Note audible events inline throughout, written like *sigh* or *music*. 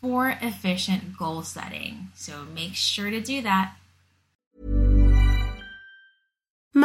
for efficient goal setting. So make sure to do that.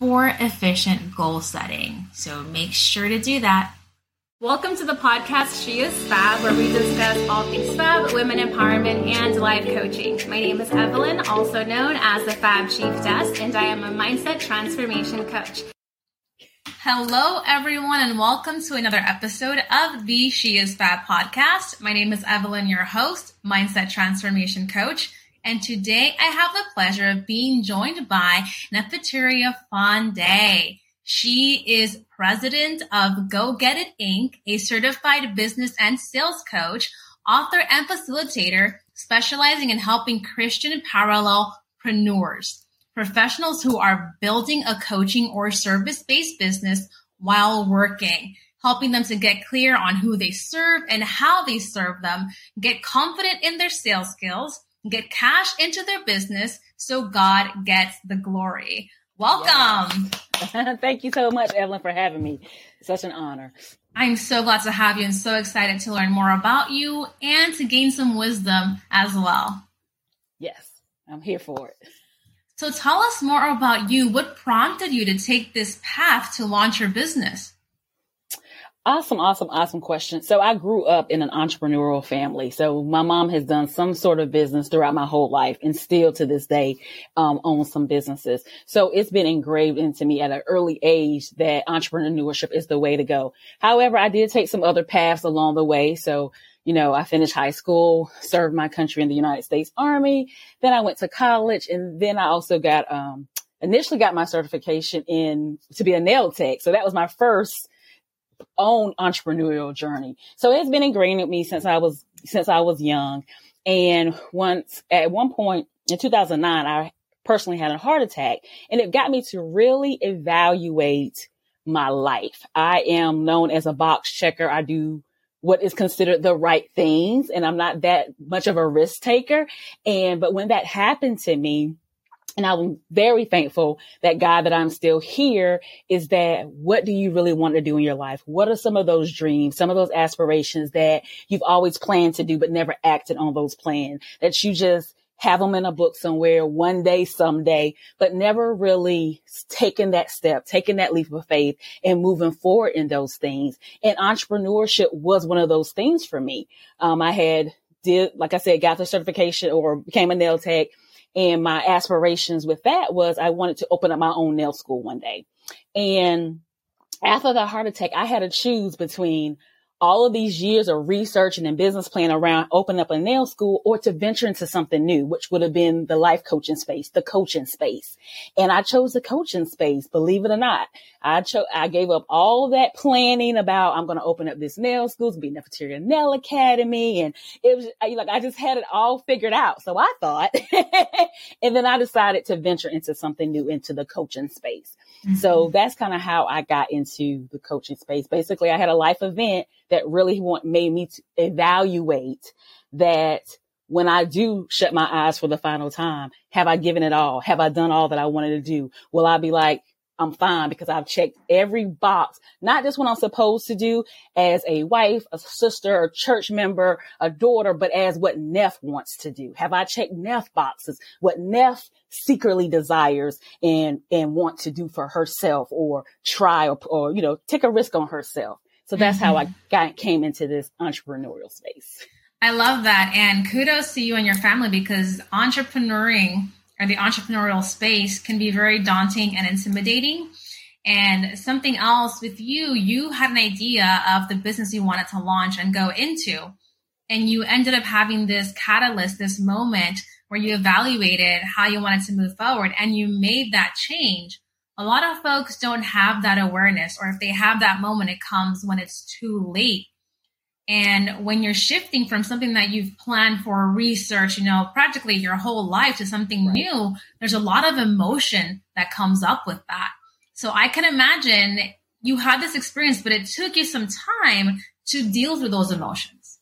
for efficient goal setting. So make sure to do that. Welcome to the podcast She is Fab, where we discuss all things fab, women empowerment, and life coaching. My name is Evelyn, also known as the Fab Chief Desk, and I am a mindset transformation coach. Hello, everyone, and welcome to another episode of the She is Fab podcast. My name is Evelyn, your host, mindset transformation coach. And today I have the pleasure of being joined by Nefertari Fonde. She is president of Go Get It Inc., a certified business and sales coach, author, and facilitator specializing in helping Christian parallel parallelpreneurs professionals who are building a coaching or service based business while working, helping them to get clear on who they serve and how they serve them, get confident in their sales skills, get cash into their business so God gets the glory. Welcome. Yes. *laughs* Thank you so much, Evelyn, for having me. Such an honor. I'm so glad to have you and so excited to learn more about you and to gain some wisdom as well. Yes, I'm here for it. So tell us more about you. What prompted you to take this path to launch your business? Awesome, awesome, awesome question. So I grew up in an entrepreneurial family. So my mom has done some sort of business throughout my whole life and still to this day um, owns some businesses. So it's been engraved into me at an early age that entrepreneurship is the way to go. However, I did take some other paths along the way. So you know, I finished high school, served my country in the United States Army. Then I went to college and then I also got, um, initially got my certification in to be a nail tech. So that was my first own entrepreneurial journey. So it's been ingrained with me since I was, since I was young. And once at one point in 2009, I personally had a heart attack and it got me to really evaluate my life. I am known as a box checker. I do what is considered the right things. And I'm not that much of a risk taker. And, but when that happened to me, and I'm very thankful that God that I'm still here is that what do you really want to do in your life? What are some of those dreams, some of those aspirations that you've always planned to do, but never acted on those plans that you just have them in a book somewhere one day, someday, but never really taking that step, taking that leap of faith and moving forward in those things. And entrepreneurship was one of those things for me. Um, I had did, like I said, got the certification or became a nail tech. And my aspirations with that was I wanted to open up my own nail school one day. And after the heart attack, I had to choose between all of these years of researching and business plan around opening up a nail school or to venture into something new, which would have been the life coaching space, the coaching space. And I chose the coaching space, believe it or not. I chose, I gave up all that planning about I'm going to open up this nail school, it's going to be Nefertiti Nail Academy. And it was like, I just had it all figured out. So I thought, *laughs* and then I decided to venture into something new into the coaching space. Mm-hmm. So that's kind of how I got into the coaching space. Basically, I had a life event that really want, made me to evaluate that when I do shut my eyes for the final time, have I given it all? Have I done all that I wanted to do? Will I be like, I'm fine because I've checked every box, not just what I'm supposed to do as a wife, a sister, a church member, a daughter, but as what Neff wants to do. Have I checked Neff boxes? What Neff secretly desires and, and want to do for herself or try or, or, you know, take a risk on herself. So that's mm-hmm. how I got, came into this entrepreneurial space. I love that. And kudos to you and your family because entrepreneuring or the entrepreneurial space can be very daunting and intimidating. And something else with you, you had an idea of the business you wanted to launch and go into. And you ended up having this catalyst, this moment where you evaluated how you wanted to move forward and you made that change. A lot of folks don't have that awareness, or if they have that moment, it comes when it's too late. And when you're shifting from something that you've planned for research, you know, practically your whole life to something right. new, there's a lot of emotion that comes up with that. So I can imagine you had this experience, but it took you some time to deal with those emotions.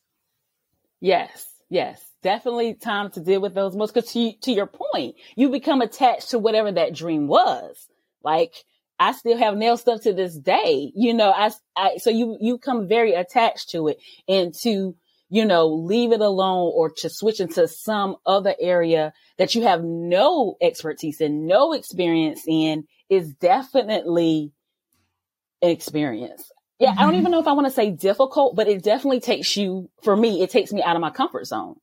Yes, yes, definitely time to deal with those emotions. Because to, to your point, you become attached to whatever that dream was. Like I still have nail stuff to this day. You know, I, I, so you, you come very attached to it and to, you know, leave it alone or to switch into some other area that you have no expertise and no experience in is definitely an experience. Yeah. Mm-hmm. I don't mm-hmm. even know if I want to say difficult, but it definitely takes you, for me, it takes me out of my comfort zone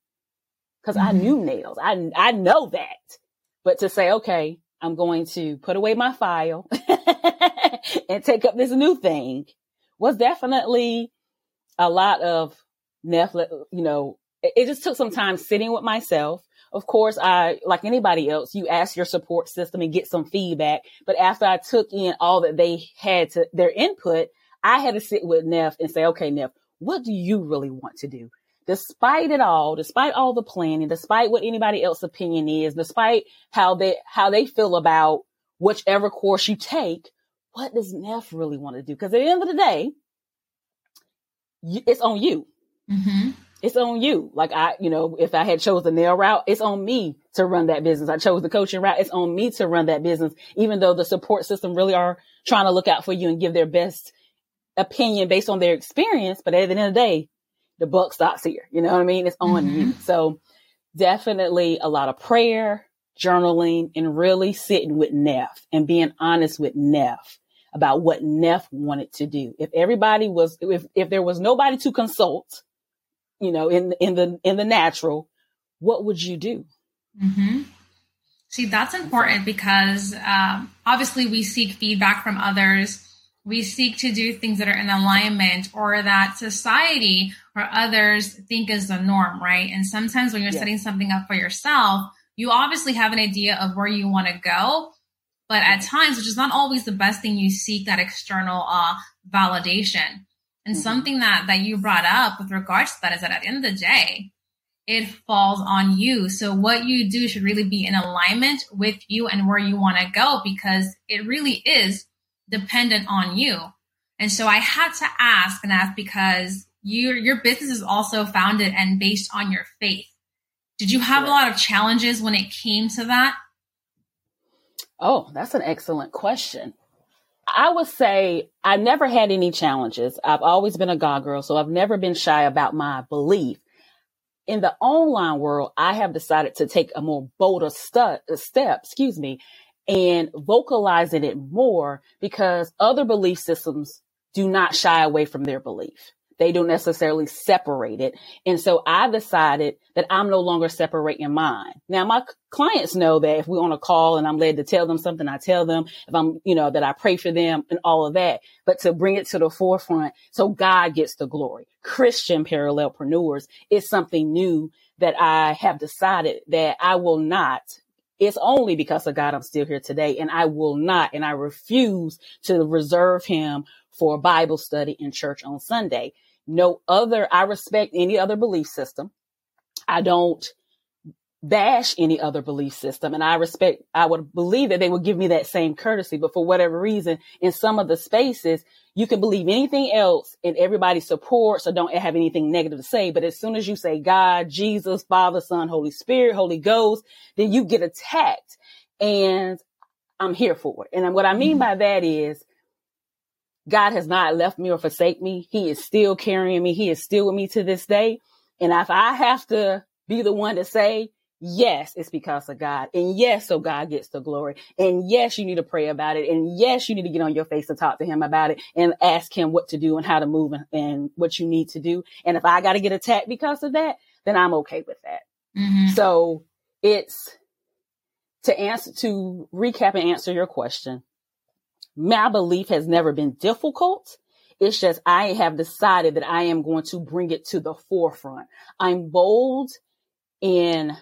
because mm-hmm. I knew nails. I, I know that, but to say, okay, I'm going to put away my file *laughs* and take up this new thing was definitely a lot of Netflix, you know, it, it just took some time sitting with myself. Of course, I, like anybody else, you ask your support system and get some feedback. But after I took in all that they had to their input, I had to sit with Neff and say, okay, Neff, what do you really want to do? Despite it all, despite all the planning, despite what anybody else's opinion is, despite how they, how they feel about whichever course you take, what does Neff really want to do? Because at the end of the day, it's on you. Mm-hmm. It's on you. Like I, you know, if I had chose the nail route, it's on me to run that business. I chose the coaching route. It's on me to run that business, even though the support system really are trying to look out for you and give their best opinion based on their experience. But at the end of the day, the buck stops here. You know what I mean? It's on mm-hmm. you. So definitely a lot of prayer, journaling, and really sitting with Neff and being honest with Neff about what Neff wanted to do. If everybody was, if, if there was nobody to consult, you know, in, in the, in the natural, what would you do? Mm-hmm. See, that's important because um, obviously we seek feedback from others we seek to do things that are in alignment or that society or others think is the norm, right? And sometimes when you're yes. setting something up for yourself, you obviously have an idea of where you want to go, but at times, which is not always the best thing, you seek that external uh, validation. And mm-hmm. something that that you brought up with regards to that is that at the end of the day, it falls on you. So what you do should really be in alignment with you and where you want to go because it really is dependent on you. And so I had to ask and ask because your your business is also founded and based on your faith. Did you have a lot of challenges when it came to that? Oh, that's an excellent question. I would say I never had any challenges. I've always been a God girl, so I've never been shy about my belief. in the online world, I have decided to take a more bolder stu- step, excuse me, and vocalizing it more because other belief systems do not shy away from their belief. They don't necessarily separate it. And so I decided that I'm no longer separating mine. Now my clients know that if we're on a call and I'm led to tell them something, I tell them if I'm, you know, that I pray for them and all of that, but to bring it to the forefront so God gets the glory. Christian parallelpreneurs is something new that I have decided that I will not it's only because of God I'm still here today and I will not and I refuse to reserve him for Bible study in church on Sunday. No other, I respect any other belief system. I don't bash any other belief system. And I respect, I would believe that they would give me that same courtesy. But for whatever reason, in some of the spaces, you can believe anything else and everybody supports or don't have anything negative to say. But as soon as you say God, Jesus, Father, Son, Holy Spirit, Holy Ghost, then you get attacked. And I'm here for it. And what I mean mm-hmm. by that is God has not left me or forsake me. He is still carrying me. He is still with me to this day. And if I have to be the one to say, yes, it's because of God. And yes, so God gets the glory. And yes, you need to pray about it. And yes, you need to get on your face and talk to him about it and ask him what to do and how to move and, and what you need to do. And if I got to get attacked because of that, then I'm okay with that. Mm-hmm. So it's to answer, to recap and answer your question my belief has never been difficult. It's just I have decided that I am going to bring it to the forefront. I'm bold in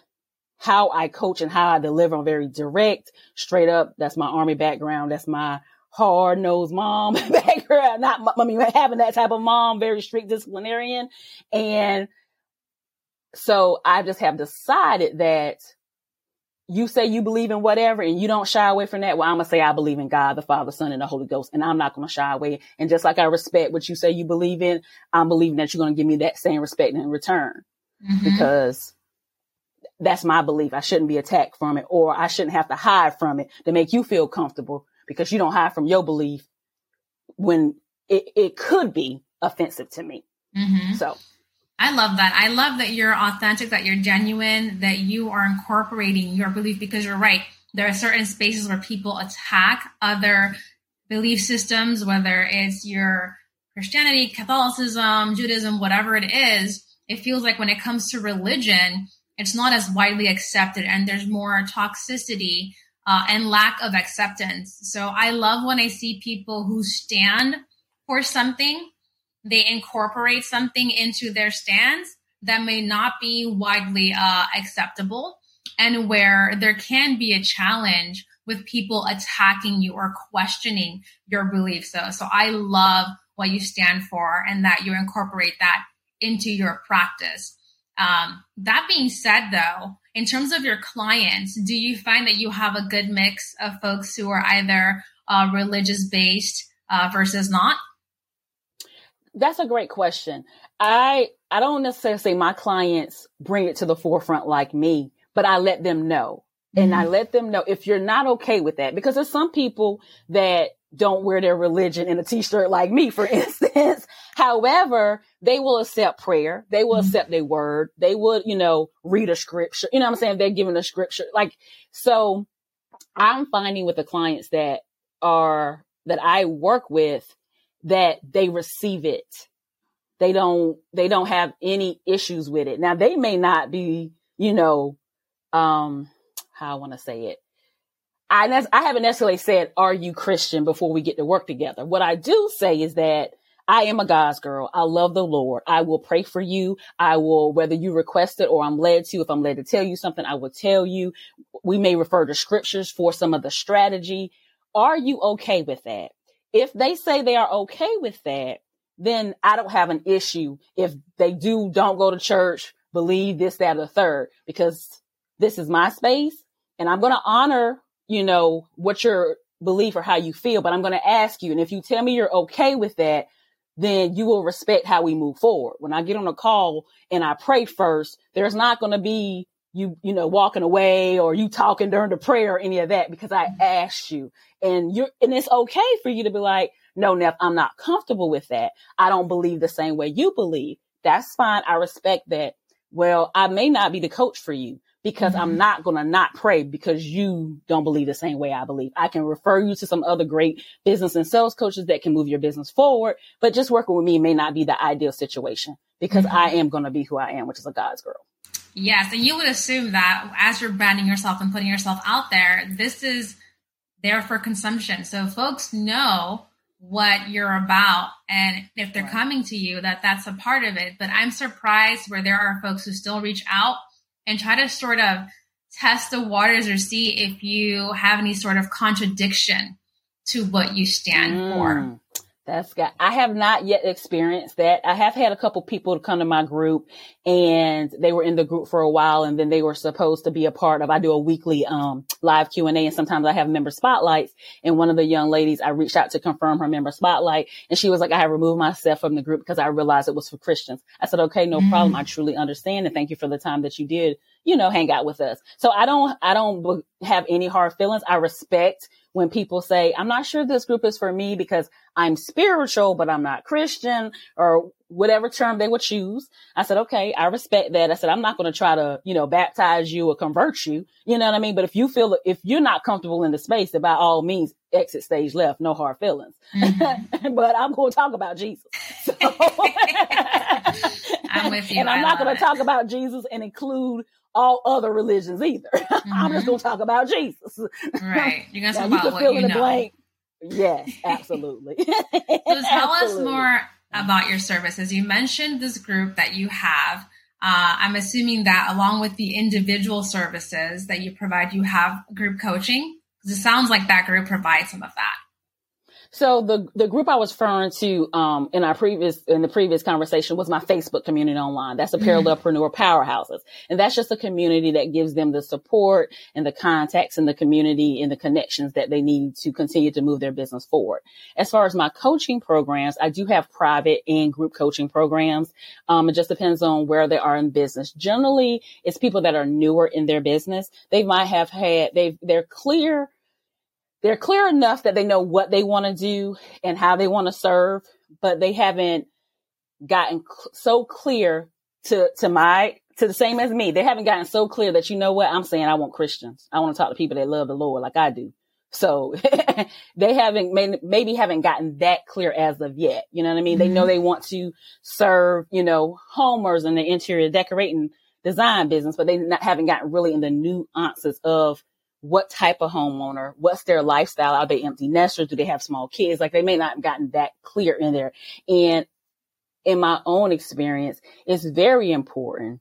how I coach and how I deliver. I'm very direct, straight up. That's my army background. That's my hard nosed mom *laughs* background. Not, I mean, having that type of mom, very strict disciplinarian. And so I just have decided that you say you believe in whatever and you don't shy away from that. Well, I'm going to say I believe in God, the Father, Son, and the Holy Ghost, and I'm not going to shy away. And just like I respect what you say you believe in, I'm believing that you're going to give me that same respect in return mm-hmm. because that's my belief. I shouldn't be attacked from it or I shouldn't have to hide from it to make you feel comfortable because you don't hide from your belief when it, it could be offensive to me. Mm-hmm. So I love that. I love that you're authentic, that you're genuine, that you are incorporating your belief because you're right. There are certain spaces where people attack other belief systems, whether it's your Christianity, Catholicism, Judaism, whatever it is. It feels like when it comes to religion, it's not as widely accepted and there's more toxicity uh, and lack of acceptance. So I love when I see people who stand for something they incorporate something into their stance that may not be widely uh, acceptable and where there can be a challenge with people attacking you or questioning your beliefs. So, so I love what you stand for and that you incorporate that into your practice. Um, that being said, though, in terms of your clients, do you find that you have a good mix of folks who are either uh, religious based uh, versus not? That's a great question. I I don't necessarily say my clients bring it to the forefront like me, but I let them know. Mm-hmm. And I mm-hmm. let them know if you're not okay with that, because there's some people that don't wear their religion in a t-shirt like me, for *laughs* instance. However, they will accept prayer. They will mm-hmm. accept their word. They would, you know, read a scripture. You know what I'm saying? They're given a scripture. Like, so I'm finding with the clients that are, that I work with, that they receive it. They don't, they don't have any issues with it. Now they may not be, you know, um, how I want to say it. I, I haven't necessarily said, are you Christian before we get to work together? What I do say is that I am a God's girl. I love the Lord. I will pray for you. I will, whether you request it or I'm led to, if I'm led to tell you something, I will tell you. We may refer to scriptures for some of the strategy. Are you okay with that? If they say they are okay with that, then I don't have an issue if they do don't go to church, believe this, that, or the third, because this is my space and I'm going to honor, you know, what your belief or how you feel, but I'm going to ask you. And if you tell me you're okay with that, then you will respect how we move forward. When I get on a call and I pray first, there's not going to be you, you know, walking away or you talking during the prayer or any of that because I mm-hmm. asked you and you're, and it's okay for you to be like, no, Neff, I'm not comfortable with that. I don't believe the same way you believe. That's fine. I respect that. well, I may not be the coach for you because mm-hmm. I'm not going to not pray because you don't believe the same way I believe. I can refer you to some other great business and sales coaches that can move your business forward, but just working with me may not be the ideal situation because mm-hmm. I am going to be who I am, which is a God's girl. Yes. And you would assume that as you're branding yourself and putting yourself out there, this is there for consumption. So folks know what you're about and if they're right. coming to you that that's a part of it but i'm surprised where there are folks who still reach out and try to sort of test the waters or see if you have any sort of contradiction to what you stand mm. for that's got, I have not yet experienced that. I have had a couple people to come to my group and they were in the group for a while and then they were supposed to be a part of, I do a weekly, um, live Q and A and sometimes I have member spotlights. And one of the young ladies, I reached out to confirm her member spotlight and she was like, I have removed myself from the group because I realized it was for Christians. I said, okay, no mm problem. I truly understand and thank you for the time that you did, you know, hang out with us. So I don't, I don't have any hard feelings. I respect when people say, I'm not sure this group is for me because I'm spiritual, but I'm not Christian or whatever term they would choose. I said, okay, I respect that. I said, I'm not going to try to, you know, baptize you or convert you. You know what I mean? But if you feel, if you're not comfortable in the space, then by all means, exit stage left, no hard feelings. Mm-hmm. *laughs* but I'm going to talk about Jesus. So. *laughs* I'm with *laughs* you. And I'm not going to talk about Jesus and include all other religions either. Mm-hmm. *laughs* I'm just mm-hmm. going to talk about Jesus. Right. You're going to talk about what you know. Blank. Yes, absolutely. *laughs* so tell absolutely. us more about your services. You mentioned this group that you have. Uh, I'm assuming that along with the individual services that you provide, you have group coaching. It sounds like that group provides some of that. So the the group I was referring to um, in our previous in the previous conversation was my Facebook community online. That's a mm-hmm. parallelpreneur powerhouses, and that's just a community that gives them the support and the contacts and the community and the connections that they need to continue to move their business forward. As far as my coaching programs, I do have private and group coaching programs. Um, it just depends on where they are in business. Generally, it's people that are newer in their business. They might have had they they're clear they're clear enough that they know what they want to do and how they want to serve, but they haven't gotten cl- so clear to, to my, to the same as me. They haven't gotten so clear that, you know what? I'm saying I want Christians. I want to talk to people that love the Lord like I do. So *laughs* they haven't, may, maybe haven't gotten that clear as of yet. You know what I mean? Mm-hmm. They know mm-hmm. they want to serve, you know, homers in the interior decorating design business, but they not, haven't gotten really in the nuances of what type of homeowner, what's their lifestyle? Are they empty nesters? Do they have small kids? Like they may not have gotten that clear in there. And in my own experience, it's very important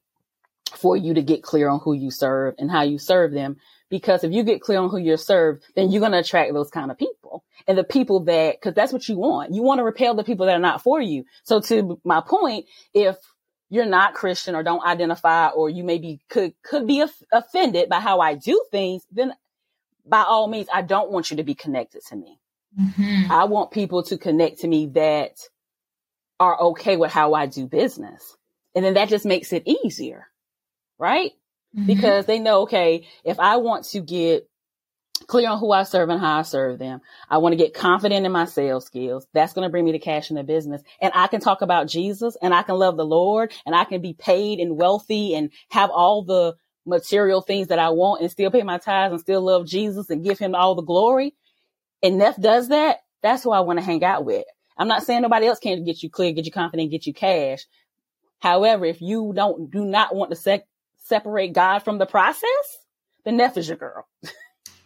for you to get clear on who you serve and how you serve them. Because if you get clear on who you're served, then you're going to attract those kind of people and the people that, cause that's what you want. You want to repel the people that are not for you. So to my point, if you're not Christian or don't identify, or you maybe could, could be offended by how I do things, then by all means, I don't want you to be connected to me. Mm-hmm. I want people to connect to me that are okay with how I do business. And then that just makes it easier, right? Mm-hmm. Because they know, okay, if I want to get clear on who I serve and how I serve them. I want to get confident in my sales skills. That's going to bring me to cash in the business. And I can talk about Jesus and I can love the Lord and I can be paid and wealthy and have all the material things that I want and still pay my tithes and still love Jesus and give him all the glory. And Neff does that. That's who I want to hang out with. I'm not saying nobody else can't get you clear, get you confident, get you cash. However, if you don't, do not want to se- separate God from the process, then Neff is your girl. *laughs*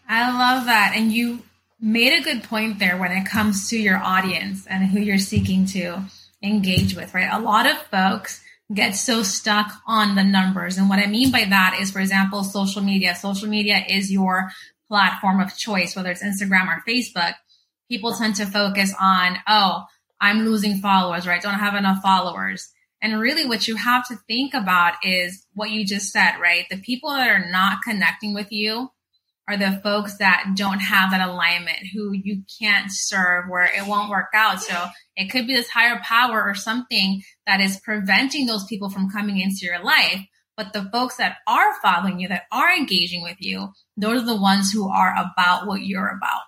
I love that. And you made a good point there when it comes to your audience and who you're seeking to engage with, right? A lot of folks get so stuck on the numbers. And what I mean by that is, for example, social media. Social media is your platform of choice, whether it's Instagram or Facebook. People tend to focus on, oh, I'm losing followers, right? Don't have enough followers. And really what you have to think about is what you just said, right? The people that are not connecting with you are the folks that don't have that alignment, who you can't serve, where it won't work out. So it could be this higher power or something that is preventing those people from coming into your life. But the folks that are following you, that are engaging with you, those are the ones who are about what you're about.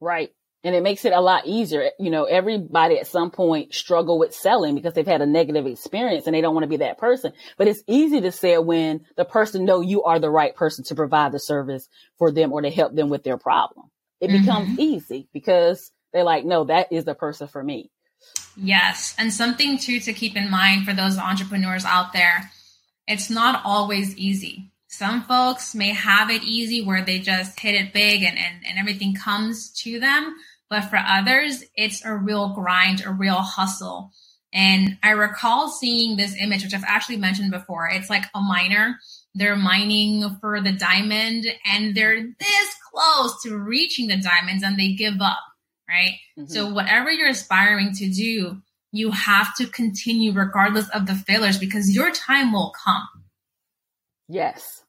Right. And it makes it a lot easier. You know, everybody at some point struggle with selling because they've had a negative experience and they don't want to be that person. But it's easy to sell when the person know you are the right person to provide the service for them or to help them with their problem. It mm-hmm. becomes easy because they're like, no, that is the person for me. Yes. And something too to keep in mind for those entrepreneurs out there, it's not always easy. Some folks may have it easy where they just hit it big and, and, and everything comes to them. But for others, it's a real grind, a real hustle. And I recall seeing this image, which I've actually mentioned before. It's like a miner. They're mining for the diamond and they're this close to reaching the diamonds and they give up, right? Mm-hmm. So whatever you're aspiring to do, you have to continue regardless of the failures because your time will come. Yes,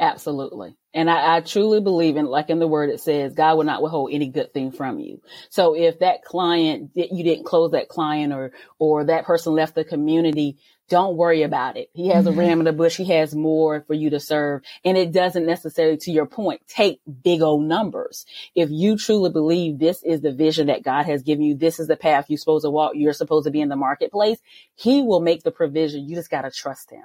absolutely. And I, I, truly believe in, like in the word, it says God will not withhold any good thing from you. So if that client, you didn't close that client or, or that person left the community, don't worry about it. He has mm-hmm. a ram in the bush. He has more for you to serve. And it doesn't necessarily, to your point, take big old numbers. If you truly believe this is the vision that God has given you, this is the path you're supposed to walk, you're supposed to be in the marketplace, he will make the provision. You just got to trust him.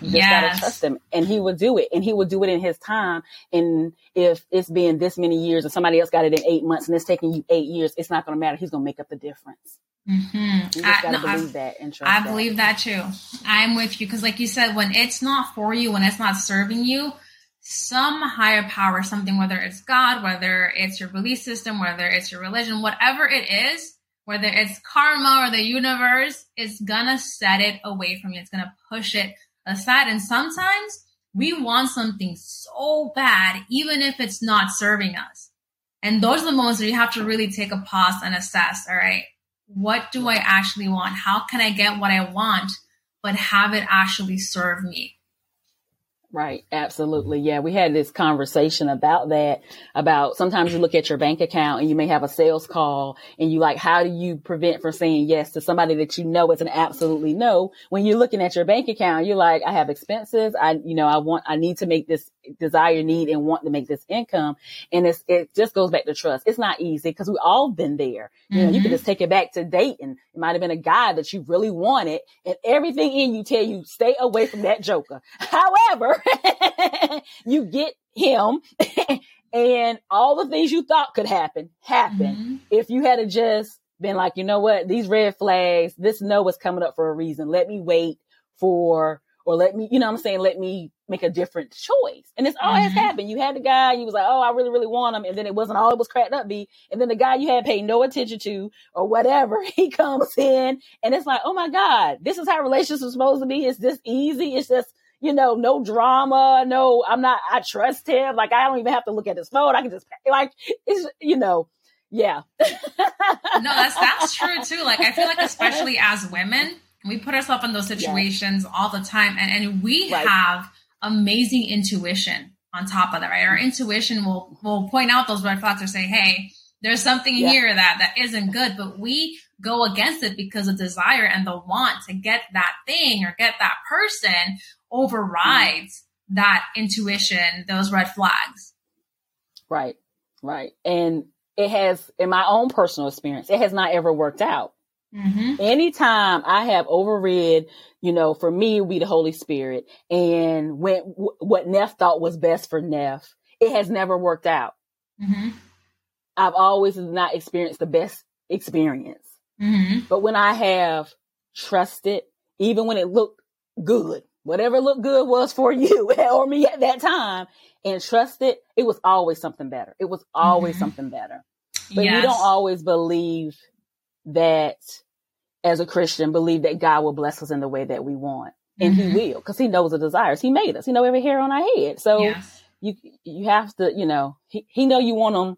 You just yes. gotta trust him and he would do it and he would do it in his time. And if it's been this many years and somebody else got it in eight months and it's taking you eight years, it's not going to matter. He's going to make up the difference. Mm-hmm. You just gotta I, believe I, that and trust I that. believe that too. I'm with you. Cause like you said, when it's not for you, when it's not serving you, some higher power, something, whether it's God, whether it's your belief system, whether it's your religion, whatever it is, whether it's karma or the universe, it's gonna set it away from you. It's gonna push it aside. And sometimes we want something so bad, even if it's not serving us. And those are the moments where you have to really take a pause and assess, all right, what do I actually want? How can I get what I want, but have it actually serve me? Right. Absolutely. Yeah. We had this conversation about that, about sometimes you look at your bank account and you may have a sales call and you like, how do you prevent from saying yes to somebody that you know is an absolutely no? When you're looking at your bank account, you're like, I have expenses. I, you know, I want, I need to make this desire, need and want to make this income. And it's, it just goes back to trust. It's not easy because we've all been there. You know, mm-hmm. you can just take it back to dating. It might have been a guy that you really wanted and everything in you tell you stay away from that joker. *laughs* However, *laughs* you get him *laughs* and all the things you thought could happen, happen. Mm-hmm. If you had to just been like, you know what, these red flags, this no was coming up for a reason. Let me wait for or let me, you know I'm saying, let me make a different choice. And it's always mm-hmm. happened. You had the guy, you was like, oh, I really, really want him. And then it wasn't all it was cracked up be. And then the guy you had paid no attention to or whatever, *laughs* he comes in and it's like, oh my God, this is how relationships are supposed to be. It's this easy. It's just, you know, no drama. No, I'm not, I trust him. Like I don't even have to look at his phone. I can just like, it's, you know, yeah. *laughs* no, that's, that's true too. Like I feel like especially as women, we put ourselves in those situations yes. all the time and, and we right. have amazing intuition on top of that, right? Our intuition will will point out those red flags or say, hey, there's something yeah. here that that isn't good, but we go against it because the desire and the want to get that thing or get that person overrides mm-hmm. that intuition, those red flags. Right, right. And it has, in my own personal experience, it has not ever worked out. Mm-hmm. Anytime I have overread, you know, for me, be the Holy Spirit and when w- what Neff thought was best for Neff, it has never worked out. Mm-hmm. I've always not experienced the best experience. Mm-hmm. But when I have trusted, even when it looked good, whatever looked good was for *laughs* you or me at that time, and trusted, it was always something better. It was always mm-hmm. something better. But yes. you don't always believe that as a Christian believe that God will bless us in the way that we want. And mm-hmm. he will, because he knows the desires. He made us. He know every hair on our head. So yes. you you have to, you know, he, he know you want them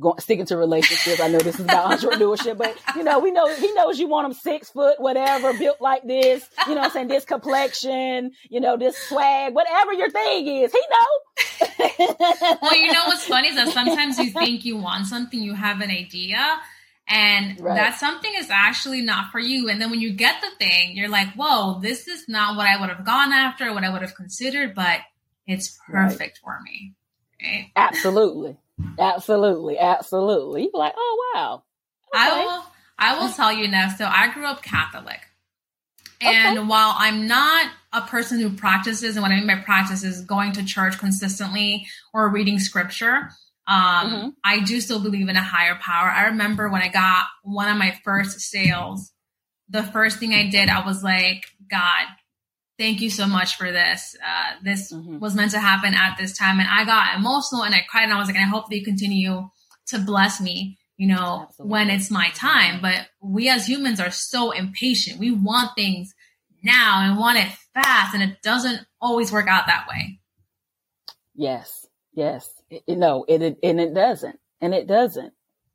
going sticking to relationships. I know this is about *laughs* entrepreneurship, but you know, we know he knows you want them six foot, whatever, built like this, you know I'm saying? This complexion, you know, this swag, whatever your thing is, he know. well, you know what's funny is that sometimes you *laughs* think you want something, you have an idea, and right. that something is actually not for you. And then when you get the thing, you're like, whoa, this is not what I would have gone after, what I would have considered, but it's perfect right. for me. Right? Absolutely. Absolutely, absolutely. You like, oh wow. Okay. I will I will mm. tell you now. So I grew up Catholic. And okay. while I'm not a person who practices, and what I mean by practice is going to church consistently or reading scripture, um, mm-hmm. I do still believe in a higher power. I remember when I got one of my first sales, the first thing I did, I was like, God, thank you so much for this. Uh, this mm-hmm. was meant to happen at this time. And I got emotional and I cried and I was like, I hope that you continue to bless me, you know, Absolutely. when it's my time. But we as humans are so impatient. We want things now and want it fast and it doesn't always work out that way. Yes. Yes. It, no, it, it, and it doesn't. And it doesn't.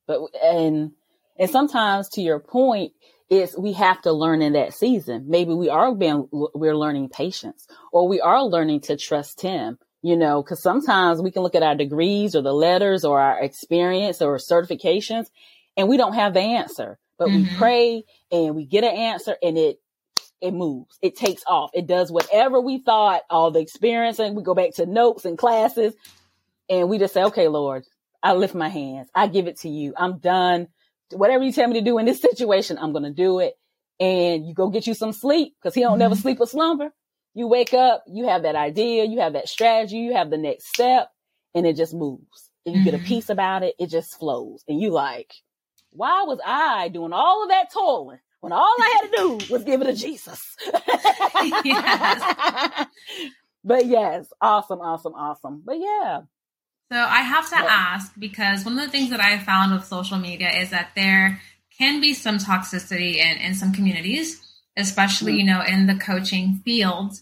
But, and, and sometimes to your point, it's we have to learn in that season. Maybe we are being, we're learning patience or we are learning to trust him, you know, cause sometimes we can look at our degrees or the letters or our experience or certifications and we don't have the answer, but mm-hmm. we pray and we get an answer and it it moves. It takes off. It does whatever we thought, all the experience, and we go back to notes and classes, and we just say, okay, Lord, I lift my hands. I give it to you. I'm done. Whatever you tell me to do in this *laughs* situation, I'm going to do it. And you go get you some sleep because he don't mm-hmm. never sleep or slumber. You wake up, you have that idea, you have that strategy, you have the next step, and it just moves. And you mm-hmm. get a mm-hmm. about it. It just flows. And you like, why was I doing all of that toiling when all I had to do *laughs* was give it to Jesus. yes. *laughs* But yes, awesome, awesome, awesome. But yeah. So I have to ask because one of the things that I found with social media is that there can be some toxicity in, in some communities, especially, mm-hmm. you know, in the coaching field.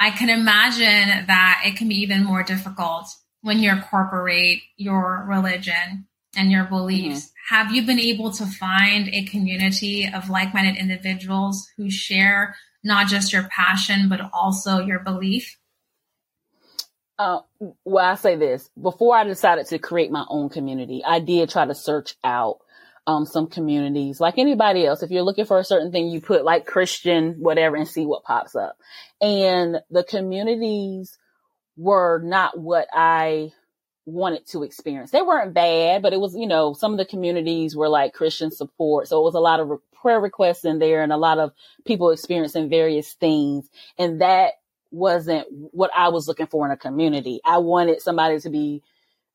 I can imagine that it can be even more difficult when you incorporate your religion and your beliefs. Mm-hmm. Have you been able to find a community of like minded individuals who share not just your passion, but also your belief? Uh, well, I say this before I decided to create my own community, I did try to search out um, some communities like anybody else. If you're looking for a certain thing, you put like Christian, whatever, and see what pops up. And the communities were not what I wanted to experience. They weren't bad, but it was, you know, some of the communities were like Christian support. So it was a lot of prayer requests in there and a lot of people experiencing various things. And that wasn't what I was looking for in a community. I wanted somebody to be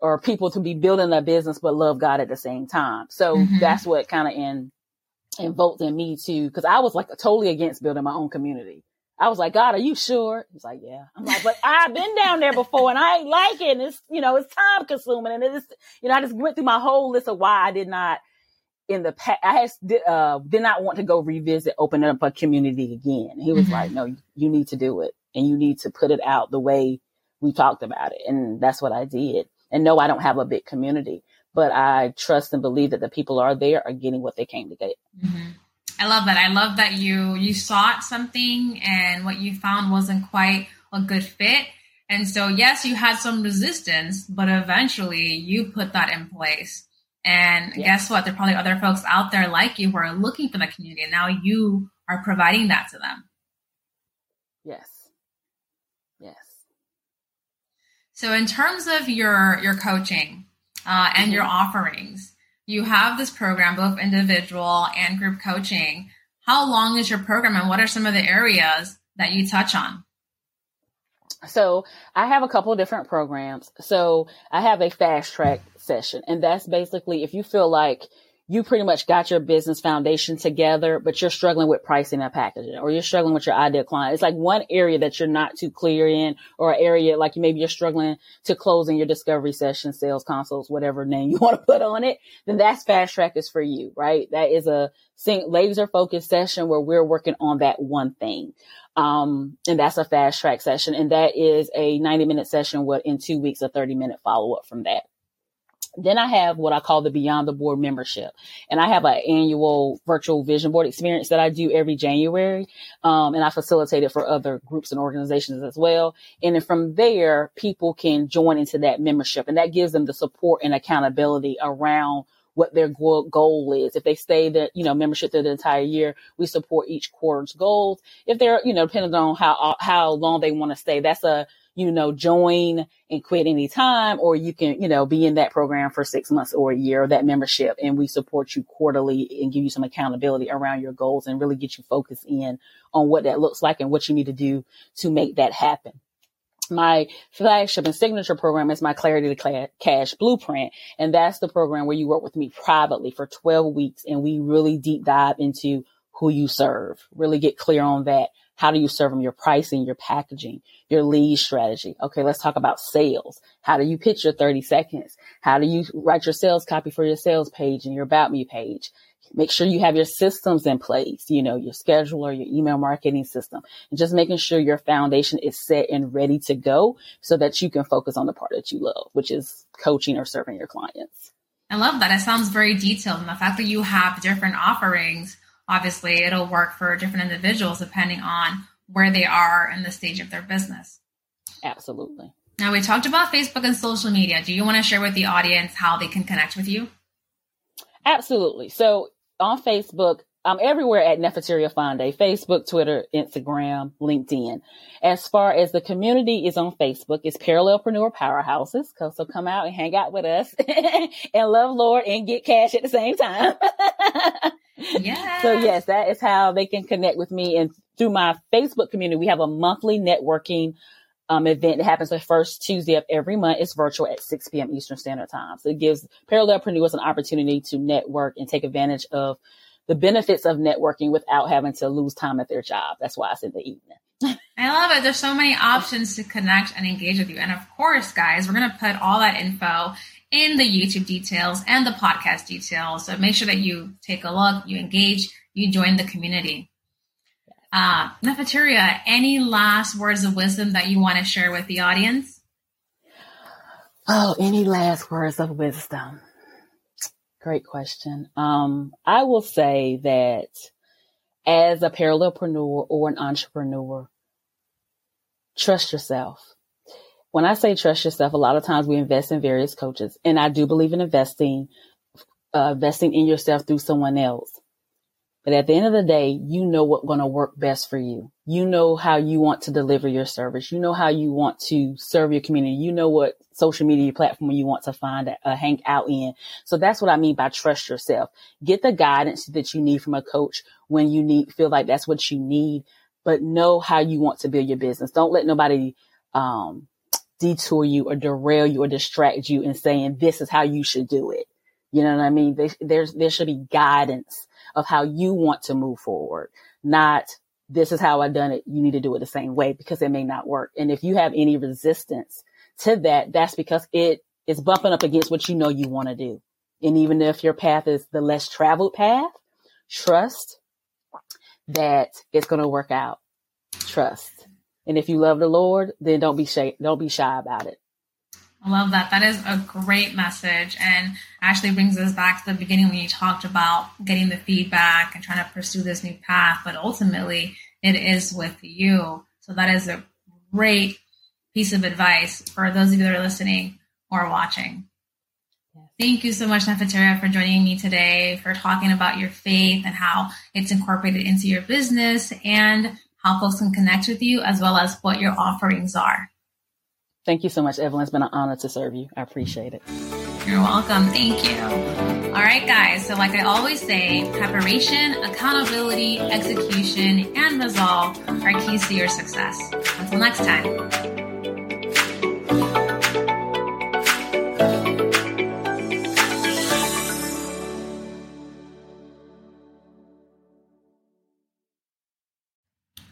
or people to be building a business but love God at the same time. So mm-hmm. that's what kind of in invoked in me too, because I was like totally against building my own community. I was like, God, are you sure? He's like, yeah. I'm like, but I've been down there before and I ain't like it. And it's, you know, it's time consuming. And it's, you know, I just went through my whole list of why I did not in the past, I had, uh, did not want to go revisit, open up a community again. He was mm-hmm. like, no, you need to do it and you need to put it out the way we talked about it. And that's what I did. And no, I don't have a big community, but I trust and believe that the people are there are getting what they came to get. Mm-hmm. I love that. I love that you you sought something and what you found wasn't quite a good fit. And so yes, you had some resistance, but eventually you put that in place. And yes. guess what? There are probably other folks out there like you who are looking for the community. And now you are providing that to them. Yes. Yes. So in terms of your your coaching uh, and mm-hmm. your offerings, you have this program, both individual and group coaching. How long is your program and what are some of the areas that you touch on? So I have a couple different programs. So I have a fast track session and that's basically if you feel like you pretty much got your business foundation together, but you're struggling with pricing and packaging, or you're struggling with your ideal client. It's like one area that you're not too clear in, or an area like maybe you're struggling to close in your discovery session, sales consults, whatever name you *laughs* want to put on it. Then that's fast track is for you, right? That is a laser focused session where we're working on that one thing. Um, and that's a fast track session. And that is a 90 minute session with in two weeks, a 30 minute follow up from that. Then I have what I call the Beyond the Board membership. And I have an annual virtual vision board experience that I do every January. Um, and I facilitate it for other groups and organizations as well. And then from there, people can join into that membership and that gives them the support and accountability around what their goal is. If they stay the, you know, membership through the entire year, we support each quarter's goals. If they're, you know, depending on how, how long they want to stay, that's a, you know, join and quit anytime, or you can, you know, be in that program for six months or a year, that membership. And we support you quarterly and give you some accountability around your goals and really get you focused in on what that looks like and what you need to do to make that happen my flagship and signature program is my Clarity to Cash Blueprint. And that's the program where you work with me privately for 12 weeks and we really deep dive into who you serve, really get clear on that. How do you serve them? Your pricing, your packaging, your lead strategy. Okay. Let's talk about sales. How do you pitch your 30 seconds? How do you write your sales copy for your sales page and your about me page? Make sure you have your systems in place, you know, your scheduler, your email marketing system, and just making sure your foundation is set and ready to go so that you can focus on the part that you love, which is coaching or serving your clients. I love that. It sounds very detailed. And the fact that you have different offerings, obviously it'll work for different individuals depending on where they are in the stage of their business. Absolutely. Now we talked about Facebook and social media. Do you want to share with the audience how they can connect with you? Absolutely. So on Facebook, I'm everywhere at Nefertaria Fonde, Facebook, Twitter, Instagram, LinkedIn. As far as the community is on Facebook, it's Parallelpreneur Powerhouses. So come out and hang out with us *laughs* and love Lord and get cash at the same time. *laughs* yeah. So yes, that is how they can connect with me. And through my Facebook community, we have a monthly networking um, event that happens the first Tuesday of every month. It's virtual at 6 p.m. Eastern Standard Time. So it gives parallelpreneurs an opportunity to network and take advantage of the benefits of networking without having to lose time at their job. That's why it's in the evening. I love it. There's so many options to connect and engage with you. And of course, guys, we're going to put all that info in the YouTube details and the podcast details. So make sure that you take a look, you engage, you join the community. Uh, Nefertaria, any last words of wisdom that you want to share with the audience? Oh, any last words of wisdom? Great question. Um, I will say that as a parallelpreneur or an entrepreneur, trust yourself. When I say trust yourself, a lot of times we invest in various coaches, and I do believe in investing, uh, investing in yourself through someone else. But at the end of the day, you know what's going to work best for you. You know how you want to deliver your service. You know how you want to serve your community. You know what social media platform you want to find a, a hang out in. So that's what I mean by trust yourself. Get the guidance that you need from a coach when you need, feel like that's what you need, but know how you want to build your business. Don't let nobody, um, detour you or derail you or distract you in saying this is how you should do it. You know what I mean? There's, there should be guidance of how you want to move forward, not this is how I've done it. You need to do it the same way because it may not work. And if you have any resistance to that, that's because it is bumping up against what you know you want to do. And even if your path is the less traveled path, trust that it's going to work out. Trust. And if you love the Lord, then don't be shy, don't be shy about it. I love that. That is a great message and actually brings us back to the beginning when you talked about getting the feedback and trying to pursue this new path, but ultimately it is with you. So that is a great piece of advice for those of you that are listening or watching. Thank you so much, Nefertaria, for joining me today, for talking about your faith and how it's incorporated into your business and how folks can connect with you, as well as what your offerings are. Thank you so much, Evelyn. It's been an honor to serve you. I appreciate it. You're welcome. Thank you. All right, guys. So, like I always say, preparation, accountability, execution, and resolve are keys to your success. Until next time.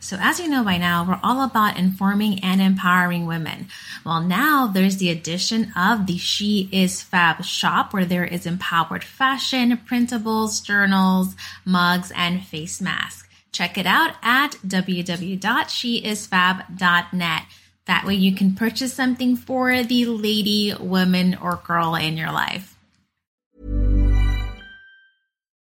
So, as you know by now, we're all about informing and empowering women. Well, now there's the addition of the She Is Fab shop where there is empowered fashion, printables, journals, mugs, and face masks. Check it out at www.sheisfab.net. That way you can purchase something for the lady, woman, or girl in your life.